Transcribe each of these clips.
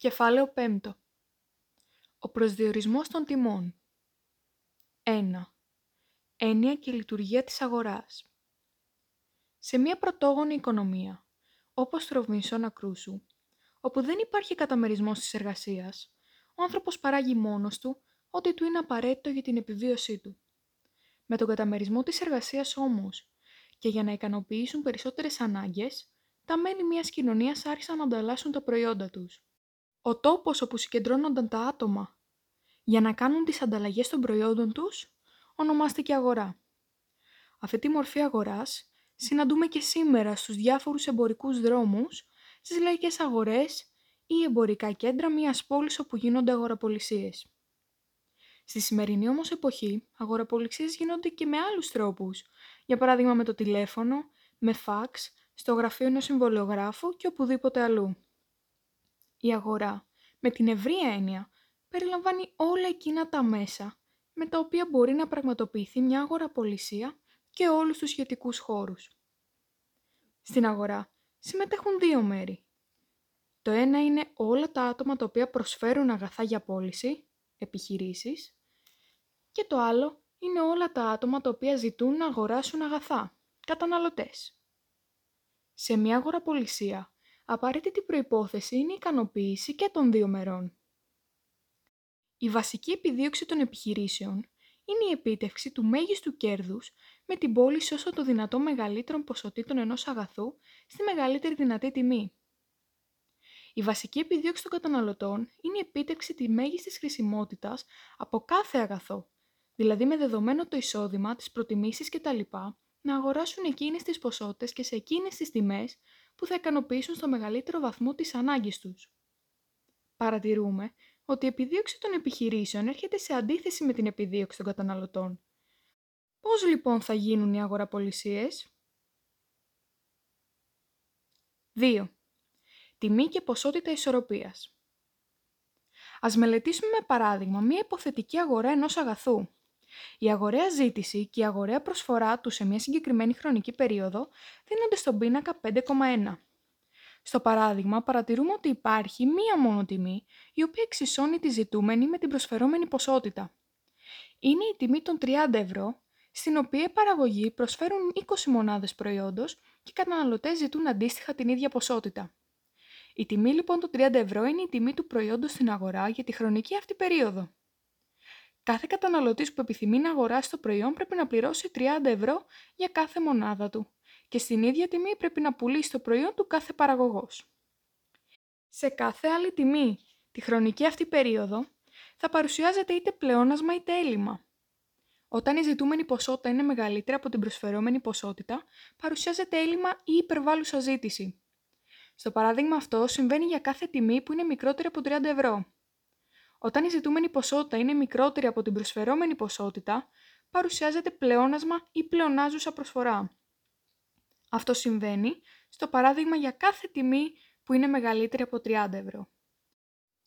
Κεφάλαιο 5. Ο προσδιορισμός των τιμών. 1. Έννοια και λειτουργία της αγοράς. Σε μια πρωτόγονη οικονομία, όπως το Ροβινσόνα Κρούσου, όπου δεν υπάρχει καταμερισμός της εργασίας, ο άνθρωπος παράγει μόνος του ό,τι του είναι απαραίτητο για την επιβίωσή του. Με τον καταμερισμό της εργασίας όμως και για να ικανοποιήσουν περισσότερες ανάγκες, τα μέλη μιας κοινωνίας άρχισαν να ανταλλάσσουν τα προϊόντα τους. Ο τόπος όπου συγκεντρώνονταν τα άτομα για να κάνουν τις ανταλλαγές των προϊόντων τους ονομάστηκε αγορά. Αυτή τη μορφή αγοράς συναντούμε και σήμερα στους διάφορους εμπορικούς δρόμους, στις λαϊκές αγορές ή εμπορικά κέντρα μιας πόλης όπου γίνονται αγοραπολισίες. Στη σημερινή όμως εποχή, αγοραπολισίες γίνονται και με άλλους τρόπους, για παράδειγμα με το τηλέφωνο, με φαξ, στο γραφείο ενός συμβολιογράφου και οπουδήποτε αλλού. Η αγορά, με την ευρία έννοια, περιλαμβάνει όλα εκείνα τα μέσα με τα οποία μπορεί να πραγματοποιηθεί μια αγοραπολισία και όλους τους σχετικούς χώρους. Στην αγορά συμμετέχουν δύο μέρη. Το ένα είναι όλα τα άτομα τα οποία προσφέρουν αγαθά για πώληση, επιχειρήσεις, και το άλλο είναι όλα τα άτομα τα οποία ζητούν να αγοράσουν αγαθά, καταναλωτές. Σε μια αγοραπολισία, απαραίτητη προϋπόθεση είναι η ικανοποίηση και των δύο μερών. Η βασική επιδίωξη των επιχειρήσεων είναι η επίτευξη του μέγιστου κέρδους με την πώληση όσο το δυνατό μεγαλύτερων ποσοτήτων ενός αγαθού στη μεγαλύτερη δυνατή τιμή. Η βασική επιδίωξη των καταναλωτών είναι η επίτευξη της μέγιστης χρησιμότητας από κάθε αγαθό, δηλαδή με δεδομένο το εισόδημα, τις προτιμήσεις κτλ. να αγοράσουν εκείνες τις ποσότητες και σε εκείνες τις τιμές που θα ικανοποιήσουν στο μεγαλύτερο βαθμό τις ανάγκες τους. Παρατηρούμε ότι η επιδίωξη των επιχειρήσεων έρχεται σε αντίθεση με την επιδίωξη των καταναλωτών. Πώς λοιπόν θα γίνουν οι αγοραπολισίες; 2. Τιμή και ποσότητα ισορροπίας. Ας μελετήσουμε με παράδειγμα μία υποθετική αγορά ενός αγαθού. Η αγοραία ζήτηση και η αγοραία προσφορά τους σε μια συγκεκριμένη χρονική περίοδο δίνονται στον πίνακα 5,1. Στο παράδειγμα, παρατηρούμε ότι υπάρχει μία μόνο τιμή, η οποία εξισώνει τη ζητούμενη με την προσφερόμενη ποσότητα. Είναι η τιμή των 30 ευρώ, στην οποία οι παραγωγοί προσφέρουν 20 μονάδες προϊόντος και οι καταναλωτές ζητούν αντίστοιχα την ίδια ποσότητα. Η τιμή λοιπόν των 30 ευρώ είναι η τιμή του προϊόντος στην αγορά για τη χρονική αυτή περίοδο. Κάθε καταναλωτής που επιθυμεί να αγοράσει το προϊόν πρέπει να πληρώσει 30 ευρώ για κάθε μονάδα του και στην ίδια τιμή πρέπει να πουλήσει το προϊόν του κάθε παραγωγός. Σε κάθε άλλη τιμή, τη χρονική αυτή περίοδο, θα παρουσιάζεται είτε πλεόνασμα είτε έλλειμμα. Όταν η ζητούμενη ποσότητα είναι μεγαλύτερη από την προσφερόμενη ποσότητα, παρουσιάζεται έλλειμμα ή υπερβάλλουσα ζήτηση. Στο παράδειγμα αυτό συμβαίνει για κάθε τιμή που είναι μικρότερη από 30 ευρώ. Όταν η ζητούμενη ποσότητα είναι μικρότερη από την προσφερόμενη ποσότητα, παρουσιάζεται πλεόνασμα ή πλεονάζουσα προσφορά. Αυτό συμβαίνει στο παράδειγμα για κάθε τιμή που είναι μεγαλύτερη από 30 ευρώ.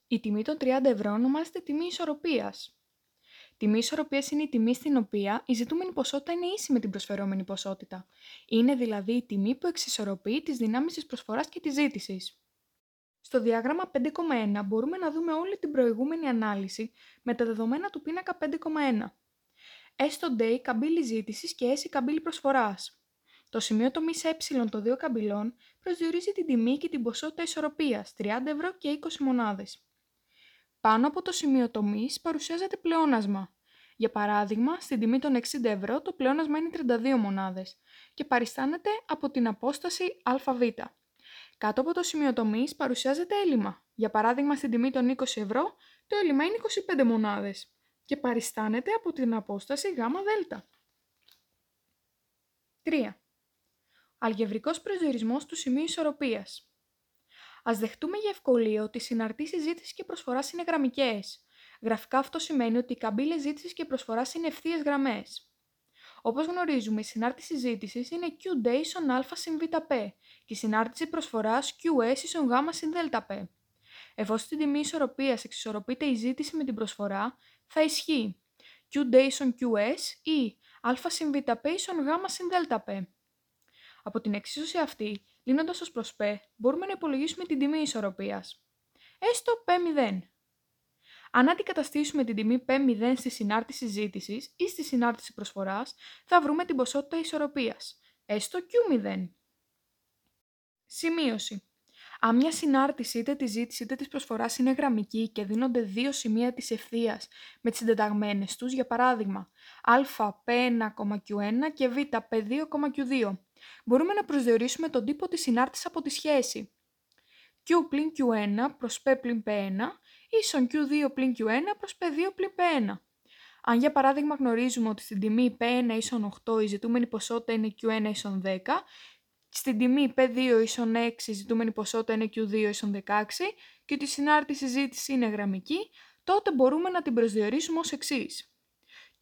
Η τιμή των 30 ευρώ ονομάζεται τιμή ισορροπίας. Τιμή ισορροπίας είναι η τιμή στην οποία η ζητούμενη ποσότητα είναι ίση με την προσφερόμενη ποσότητα. Είναι δηλαδή η τιμή που εξισορροπεί τις δυνάμεις της προσφοράς και της ζήτησης. Στο διάγραμμα 5,1 μπορούμε να δούμε όλη την προηγούμενη ανάλυση με τα δεδομένα του πίνακα 5,1. S στο day καμπύλη ζήτησης και S η καμπύλη προσφοράς. Το σημείο τομή ε των δύο καμπυλών προσδιορίζει την τιμή και την ποσότητα ισορροπίας 30 ευρώ και 20 μονάδες. Πάνω από το σημείο τομή παρουσιάζεται πλεόνασμα. Για παράδειγμα, στην τιμή των 60 ευρώ το πλεόνασμα είναι 32 μονάδες και παριστάνεται από την απόσταση ΑΒ. Κάτω από το σημείο τομής παρουσιάζεται έλλειμμα. Για παράδειγμα, στην τιμή των 20 ευρώ το έλλειμμα είναι 25 μονάδες και παριστάνεται από την απόσταση ΓΔ. 3. Αλγευρικός προσδιορισμός του σημείου ισορροπίας. Α δεχτούμε για ευκολία ότι οι συναρτήσει ζήτηση και προσφοράς είναι γραμμικές. Γραφικά αυτό σημαίνει ότι οι καμπύλες ζήτησης και προσφοράς είναι ευθείε γραμμές. Όπως γνωρίζουμε, η συνάρτηση ζήτηση είναι Q day ίσον α συν β και η συνάρτηση προσφοράς QS ίσον γ συν δ Εφόσον στην τιμή ισορροπίας εξισορροπείται η ζήτηση με την προσφορά, θα ισχύει Q day ίσον QS ή α συν β ίσον γ συν δ από την εξίσωση αυτή, λύνοντας ως π, μπορούμε να υπολογίσουμε την τιμή ισορροπίας. έστω P0. Αν αντικαταστήσουμε την τιμή P0 στη συνάρτηση ζήτησης ή στη συνάρτηση προσφοράς, θα βρούμε την ποσότητα ισορροπίας, έστω Q0. Σημείωση. Αν μια συνάρτηση είτε τη ζήτηση είτε της προσφοράς είναι γραμμική και δίνονται δύο σημεία της ευθείας με τις συντεταγμένες τους, για παράδειγμα α P1,Q1 και β P2,Q2, μπορούμε να προσδιορίσουμε τον τύπο της συνάρτησης από τη σχέση Q πλην Q1 προς P πλην P1 ίσον Q2 πλην Q1 προς P2 πλην P1. Αν για παράδειγμα γνωρίζουμε ότι στην τιμή P1 ίσον 8 η ζητούμενη ποσότητα είναι Q1 ίσον 10 στην τιμή P2 ίσον 6 η ζητούμενη ποσότητα είναι Q2 ίσον 16 και ότι η συνάρτηση ζήτηση είναι γραμμική, τότε μπορούμε να την προσδιορίσουμε ως εξής.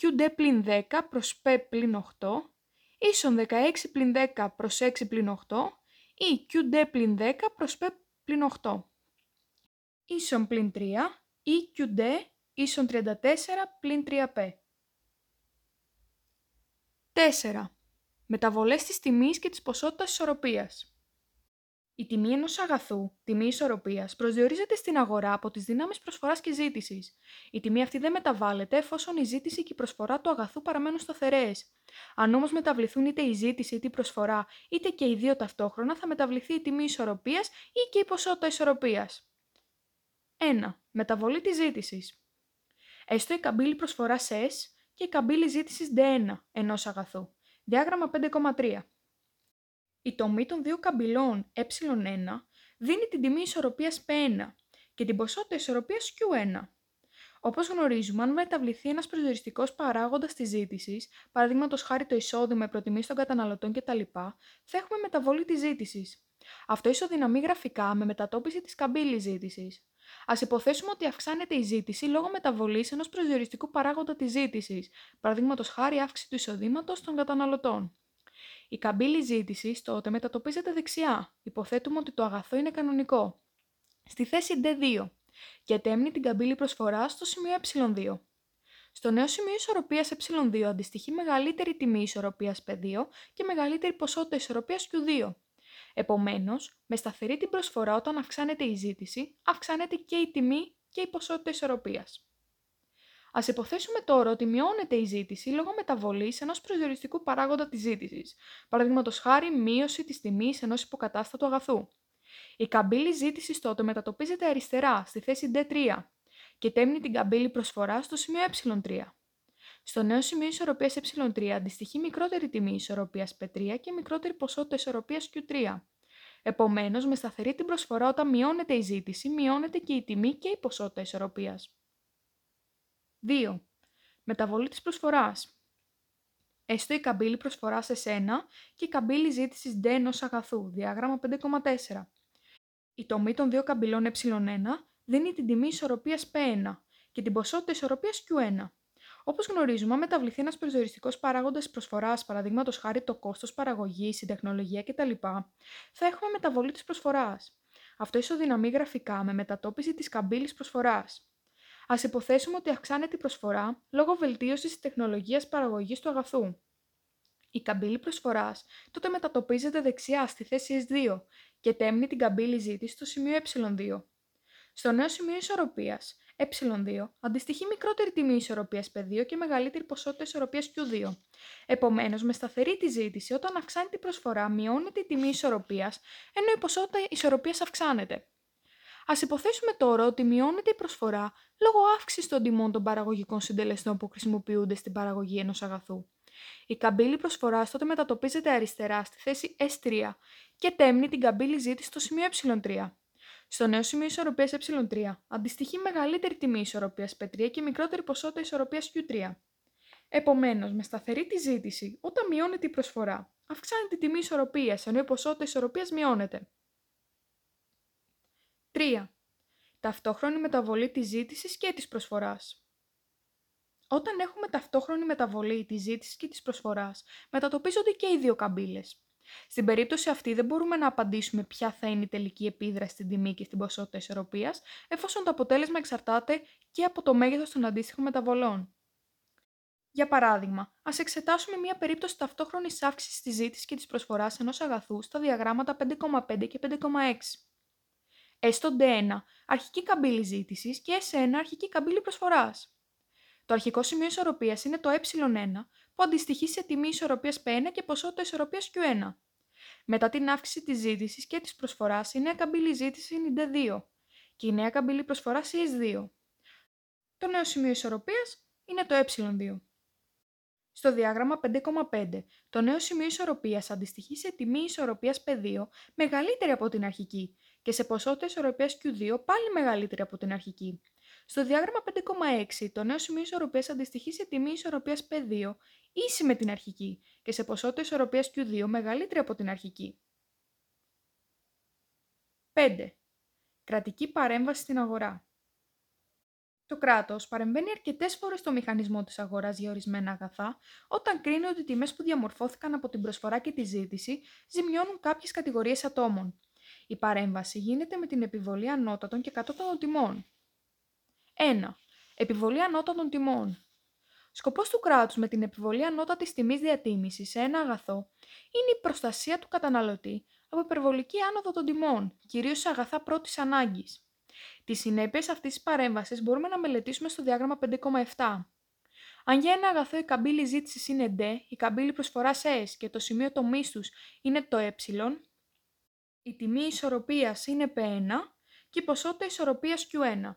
QD πλην 10 προς P πλην 8 ίσον 16 πλην 10 προς 6 πλην 8 ή QD πλην 10 προς P πλην 8 ίσον πλην 3 ή QD ίσον 34 πλην 3P. 4 μεταβολές της τιμής και της ποσότητας ισορροπίας. Η τιμή ενός αγαθού, τιμή ισορροπίας, προσδιορίζεται στην αγορά από τις δυνάμεις προσφοράς και ζήτησης. Η τιμή αυτή δεν μεταβάλλεται εφόσον η ζήτηση και η προσφορά του αγαθού παραμένουν σταθερές. Αν όμως μεταβληθούν είτε η ζήτηση είτε η προσφορά, είτε και οι δύο ταυτόχρονα, θα μεταβληθεί η τιμή ισορροπίας ή και η ποσότητα ισορροπίας. 1. Μεταβολή της ζήτησης. Έστω η καμπύλη προσφοράς S και η καμπύλη ζήτησης D1 ενός αγαθού. Διάγραμμα 5,3. Η τομή των δύο καμπυλών ε1 δίνει την τιμή ισορροπίας P1 και την ποσότητα ισορροπίας Q1. Όπως γνωρίζουμε, αν μεταβληθεί ένας προσδιοριστικός παράγοντας της ζήτησης, παραδείγματος χάρη το εισόδημα, η προτιμή των καταναλωτών κτλ., θα έχουμε μεταβολή της ζήτησης. Αυτό ισοδυναμεί γραφικά με μετατόπιση της καμπύλης ζήτησης. Α υποθέσουμε ότι αυξάνεται η ζήτηση λόγω μεταβολής ενός προσδιοριστικού παράγοντα της ζήτησης, παραδείγματος χάρη αύξηση του εισοδήματος των καταναλωτών. Η καμπύλη ζήτηση τότε μετατοπίζεται δεξιά. Υποθέτουμε ότι το αγαθό είναι κανονικό. Στη θέση D2 και τέμνει την καμπύλη προσφορά στο σημείο ε2. Στο νέο σημείο ισορροπίας ε2 αντιστοιχεί μεγαλύτερη τιμή ισορροπίας P2 και μεγαλύτερη ποσότητα ισορροπίας Q2. Επομένως, με σταθερή την προσφορά όταν αυξάνεται η ζήτηση, αυξάνεται και η τιμή και η ποσότητα ισορροπίας. Α υποθέσουμε τώρα ότι μειώνεται η ζήτηση λόγω μεταβολής ενός προσδιοριστικού παράγοντα της ζήτησης, παραδείγματος χάρη μείωση της τιμής ενός υποκατάστατου αγαθού. Η καμπύλη ζήτησης τότε μετατοπίζεται αριστερά στη θέση D3 και τέμνει την καμπύλη προσφοράς στο σημείο ε3. Στο νέο σημείο ισορροπίας ε3 αντιστοιχεί μικρότερη τιμή ισορροπίας P3 και μικρότερη ποσότητα ισορροπίας Q3. Επομένως, με σταθερή την προσφορά όταν μειώνεται η ζήτηση, μειώνεται και η τιμή και η ποσότητα ισορροπίας. 2. Μεταβολή της προσφοράς. Έστω η καμπύλη προσφοράς S1 και η καμπύλη ζήτησης D ενός αγαθού, διάγραμμα 5,4. Η τομή των δύο καμπυλών ε1 δίνει την τιμή ισορροπίας P1 και την ποσότητα ισορροπίας Q1. Όπως γνωρίζουμε, αν μεταβληθεί ένας προσδιοριστικό παράγοντας προσφοράς, παραδείγματος χάρη το κόστος παραγωγής, η τεχνολογία κτλ., θα έχουμε μεταβολή της προσφοράς. Αυτό ισοδυναμεί γραφικά με μετατόπιση της καμπύλης προσφοράς. Α υποθέσουμε ότι αυξάνεται η προσφορά λόγω βελτίωσης της τεχνολογίας παραγωγής του αγαθού. Η καμπύλη προσφοράς τότε μετατοπίζεται δεξιά στη θέση S2 και τέμνει την καμπύλη ζήτηση στο σημείο ε2. Στο νέο σημείο ισορροπίας, ε2 αντιστοιχεί μικρότερη τιμή ισορροπίας P2 και μεγαλύτερη ποσότητα ισορροπίας Q2. Επομένως, με σταθερή τη ζήτηση, όταν αυξάνεται η προσφορά, μειώνεται η τιμή ισορροπίας, ενώ η ποσότητα ισορροπίας αυξάνεται. Α υποθέσουμε τώρα ότι μειώνεται η προσφορά λόγω αύξησης των τιμών των παραγωγικών συντελεστών που χρησιμοποιούνται στην παραγωγή ενός αγαθού. Η καμπύλη προσφοράς τότε μετατοπίζεται αριστερά στη θέση S3 και τέμνει την καμπύλη ζήτηση στο σημείο ε3. Στο νέο σημείο ισορροπίας ε3 αντιστοιχεί μεγαλύτερη τιμή ισορροπίας P3 και μικρότερη ποσότητα ισορροπίας Q3. Επομένως, με σταθερή τη ζήτηση, όταν μειώνεται η προσφορά, αυξάνεται η τιμή ισορροπίας ενώ η ποσότητα ισορροπίας μειώνεται. 3. Ταυτόχρονη μεταβολή της ζήτησης και της προσφοράς. Όταν έχουμε ταυτόχρονη μεταβολή της ζήτησης και της προσφοράς, μετατοπίζονται και οι δύο καμπύλες. Στην περίπτωση αυτή δεν μπορούμε να απαντήσουμε ποια θα είναι η τελική επίδραση στην τιμή και στην ποσότητα ισορροπίας, εφόσον το αποτέλεσμα εξαρτάται και από το μέγεθος των αντίστοιχων μεταβολών. Για παράδειγμα, ας εξετάσουμε μια περίπτωση ταυτόχρονης αύξησης της ζήτησης και της προσφοράς ενός αγαθού στα διαγράμματα 5,5 και 5,6. S στο D1 αρχική καμπύλη ζήτησης και S1 αρχική καμπύλη προσφοράς. Το αρχικό σημείο ισορροπίας είναι το ε1 που αντιστοιχεί σε τιμή ισορροπίας P1 και ποσότητα ισορροπίας Q1. Μετά την αύξηση της ζήτησης και της προσφοράς, η νέα καμπύλη ζήτηση είναι η D2 και η νέα καμπύλη προσφοράς η S2. Το νέο σημείο ισορροπίας είναι το ε2. Στο διάγραμμα 5,5, το νέο σημείο ισορροπίας αντιστοιχεί σε τιμή ισορροπίας P2 μεγαλύτερη από την αρχική και σε ποσότητα ισορροπίας Q2 πάλι μεγαλύτερη από την αρχική. Στο διάγραμμα 5,6, το νέο σημείο ισορροπίας αντιστοιχεί σε τιμή ισορροπίας P2 ίση με την αρχική και σε ποσότητα ισορροπίας Q2 μεγαλύτερη από την αρχική. 5. Κρατική παρέμβαση στην αγορά. Το κράτος παρεμβαίνει αρκετές φορές στο μηχανισμό της αγοράς για ορισμένα αγαθά, όταν κρίνει ότι οι τιμές που διαμορφώθηκαν από την προσφορά και τη ζήτηση ζημιώνουν κάποιες κατηγορίες ατόμων. Η παρέμβαση γίνεται με την επιβολή ανώτατων και κατώτατων τιμών. 1. Επιβολή ανώτατων τιμών. Σκοπός του κράτους με την επιβολή ανώτατης τιμής διατίμησης σε ένα αγαθό είναι η προστασία του καταναλωτή από υπερβολική άνοδο των τιμών, κυρίως σε αγαθά πρώτης ανάγκης. Τις συνέπειες αυτής της παρέμβασης μπορούμε να μελετήσουμε στο διάγραμμα 5,7. Αν για ένα αγαθό η καμπύλη ζήτησης είναι D, η καμπύλη προσφοράς S και το σημείο το μίσθους είναι το ε, η τιμή ισορροπίας είναι P1 και η ποσότητα ισορροπίας Q1.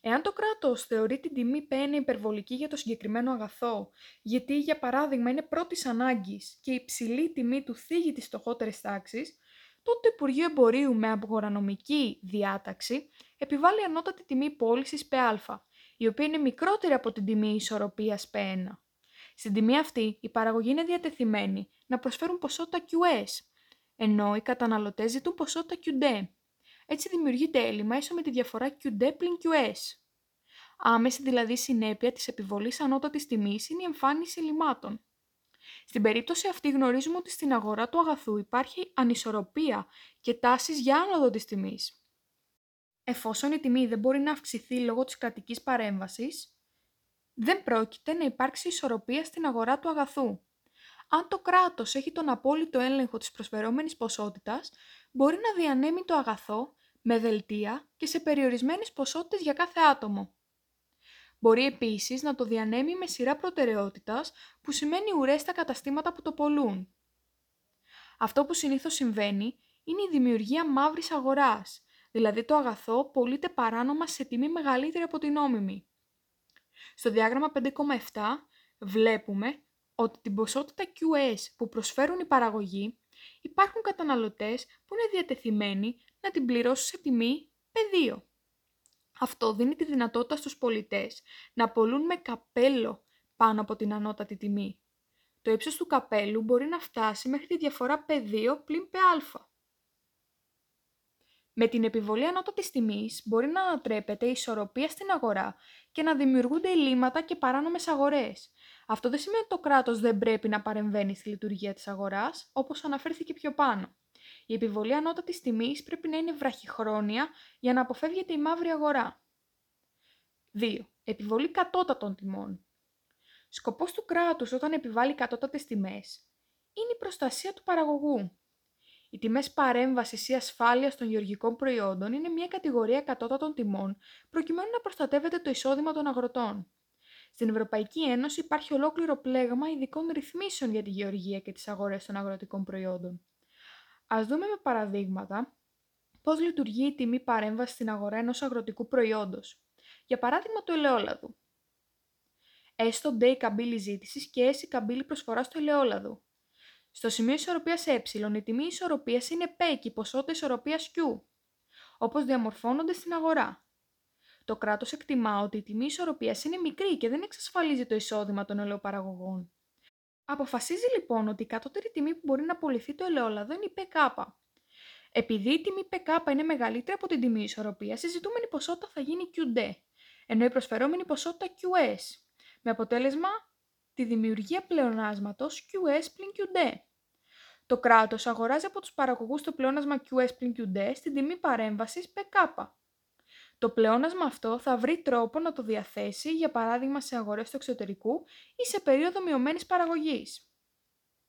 Εάν το κράτος θεωρεί την τιμή P1 υπερβολική για το συγκεκριμένο αγαθό, γιατί για παράδειγμα είναι πρώτης ανάγκης και η υψηλή τιμή του θίγει τις φτωχότερες τάξεις, τότε το Υπουργείο Εμπορίου με αγορανομική διάταξη επιβάλλει ανώτατη τιμή πώλησης ΠΑ, η οποία είναι μικρότερη από την τιμή ισορροπίας P1. Στην τιμή αυτή, οι παραγωγοί είναι διατεθειμένοι να προσφέρουν ποσότητα QS, ενώ οι καταναλωτές ζητούν ποσότητα QD. Έτσι δημιουργείται έλλειμμα ίσο με τη διαφορά QD πλην QS. Άμεση δηλαδή συνέπεια της επιβολής ανώτατης τιμής είναι η εμφάνιση ελλημάτων. Στην περίπτωση αυτή γνωρίζουμε ότι στην αγορά του αγαθού υπάρχει ανισορροπία και τάσεις για άνοδο της τιμής. Εφόσον η τιμή δεν μπορεί να αυξηθεί λόγω της κρατικής παρέμβασης, δεν πρόκειται να υπάρξει ισορροπία στην αγορά του αγαθού. Αν το κράτος έχει τον απόλυτο έλεγχο της προσφερόμενης ποσότητας, μπορεί να διανέμει το αγαθό με δελτία και σε περιορισμένες ποσότητες για κάθε άτομο. Μπορεί επίσης να το διανέμει με σειρά προτεραιότητας που σημαίνει ουρές στα καταστήματα που το πολλούν. Αυτό που συνήθως συμβαίνει είναι η δημιουργία μαύρης αγοράς, δηλαδή το αγαθό πωλείται παράνομα σε τιμή μεγαλύτερη από την νόμιμη. Στο διάγραμμα 5,7 βλέπουμε ότι την ποσότητα QS που προσφέρουν οι παραγωγοί υπάρχουν καταναλωτές που είναι διατεθειμένοι να την πληρώσουν σε τιμή πεδίο. Αυτό δίνει τη δυνατότητα στους πολιτές να πολλούν με καπέλο πάνω από την ανώτατη τιμή. Το ύψος του καπέλου μπορεί να φτάσει μέχρι τη διαφορά P2 πλην PA. Με την επιβολή ανώτατης τιμής μπορεί να ανατρέπεται η ισορροπία στην αγορά και να δημιουργούνται ελλείμματα και παράνομες αγορές. Αυτό δεν σημαίνει ότι το κράτος δεν πρέπει να παρεμβαίνει στη λειτουργία της αγοράς, όπως αναφέρθηκε πιο πάνω. Η επιβολή ανώτατης τιμής πρέπει να είναι βραχυχρόνια για να αποφεύγεται η μαύρη αγορά. 2. Επιβολή κατώτατων τιμών. Σκοπός του κράτους όταν επιβάλλει κατώτατες τιμές είναι η προστασία του παραγωγού. Οι τιμές παρέμβασης ή ασφάλειας των γεωργικών προϊόντων είναι μια κατηγορία κατώτατων τιμών προκειμένου να προστατεύεται το εισόδημα των αγροτών. Στην Ευρωπαϊκή Ένωση υπάρχει ολόκληρο πλέγμα ειδικών ρυθμίσεων για τη γεωργία και τις αγορές των αγροτικών προϊόντων. Ας δούμε με παραδείγματα πώς λειτουργεί η τιμή παρέμβασης στην αγορά ενός αγροτικού προϊόντος. Για παράδειγμα το ελαιόλαδο. Έστω D καμπύλη ζήτησης και S καμπύλη προσφοράς του ελαιόλαδου. Στο σημείο ισορροπίας ε, η τιμή ισορροπίας είναι P και η ποσότητα ισορροπίας Q, όπως διαμορφώνονται στην αγορά. Το κράτος εκτιμά ότι η τιμή ισορροπίας είναι μικρή και δεν εξασφαλίζει το εισόδημα των ελαιοπαραγωγών. Αποφασίζει λοιπόν ότι η κατώτερη τιμή που μπορεί να απολυθεί το ελαιόλαδο είναι η PK. Επειδή η τιμή PK είναι μεγαλύτερη από την τιμή ισορροπίας, η ζητούμενη ποσότητα θα γίνει QD, ενώ η προσφερόμενη ποσότητα QS, με αποτέλεσμα τη δημιουργία πλεονάσματος QS πλην QD. Το κράτος αγοράζει από τους παραγωγούς το πλεόνασμα QS πλην QD στην τιμή παρέμβασης PK. Το πλεόνασμα αυτό θα βρει τρόπο να το διαθέσει, για παράδειγμα σε αγορές του εξωτερικού ή σε περίοδο μειωμένης παραγωγής.